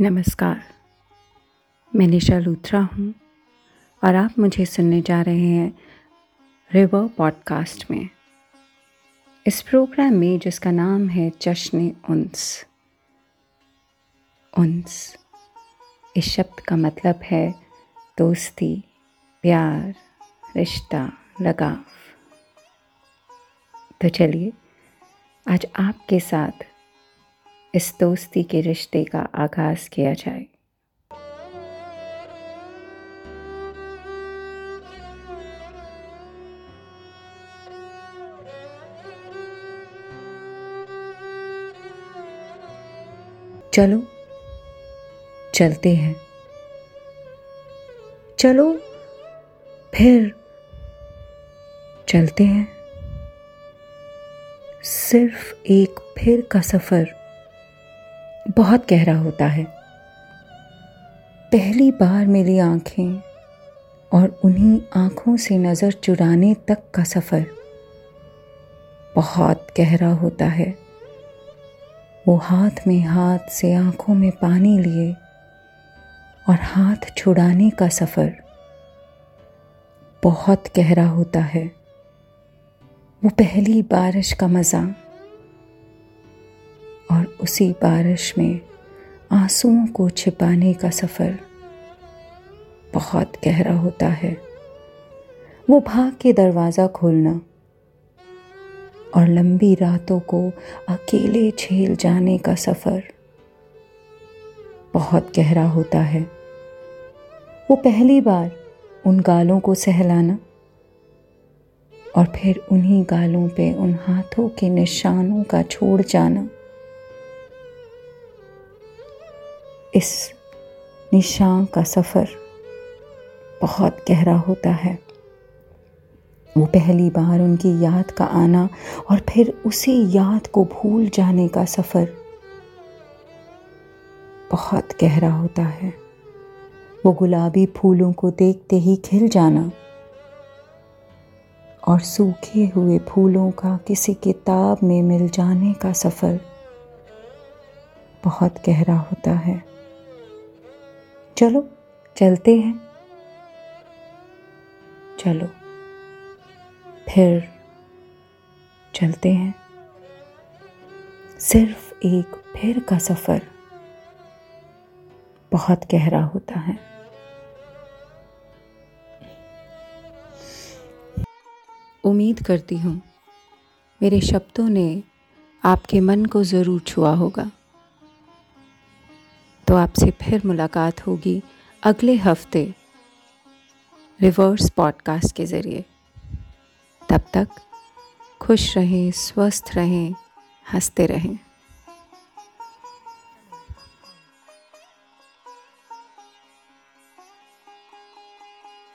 नमस्कार। मैं निशा लूथरा हूँ और आप मुझे सुनने जा रहे हैं रिवर पॉडकास्ट में। इस प्रोग्राम में जिसका नाम है जश्न उन्स। उन्स इस शब्द का मतलब है दोस्ती, प्यार, रिश्ता, लगाव। तो चलिए, आज आपके साथ इस दोस्ती के रिश्ते का आगाज़ किया जाए। चलो, चलते हैं। चलो, फिर चलते हैं। सिर्फ़ एक फिर का सफ़र। बहुत गहरा होता है। पहली बार मेरी आँखें और उन्हीं आँखों से नज़र चुराने तक का सफ़र बहुत गहरा होता है। वो हाथ में हाथ से आँखों में पानी लिए और हाथ छुड़ाने का सफ़र बहुत गहरा होता है। वो पहली बारिश का मज़ा उसी बारिश में आंसुओं को छिपाने का सफ़र बहुत गहरा होता है। वो भाग के दरवाज़ा खोलना और लंबी रातों को अकेले झेल जाने का सफ़र बहुत गहरा होता है। वो पहली बार उन गालों को सहलाना और फिर उन्हीं गालों पे उन हाथों के निशानों का छोड़ जाना। इस निशान का सफ़र बहुत गहरा होता है। वो पहली बार उनकी याद का आना और फिर उसी याद को भूल जाने का सफ़र बहुत गहरा होता है। वो गुलाबी फूलों को देखते ही खिल जाना और सूखे हुए फूलों का किसी किताब में मिल जाने का सफ़र बहुत गहरा होता है। चलो, चलते हैं। चलो, फिर चलते हैं। सिर्फ़ एक फिर का सफ़र बहुत गहरा होता है। उम्मीद करती हूँ, मेरे शब्दों ने आपके मन को ज़रूर छुआ होगा। तो आपसे फिर मुलाकात होगी अगले हफ़्ते रिवर्स पॉडकास्ट के ज़रिए। तब तक खुश रहें, स्वस्थ रहें, हँसते रहें।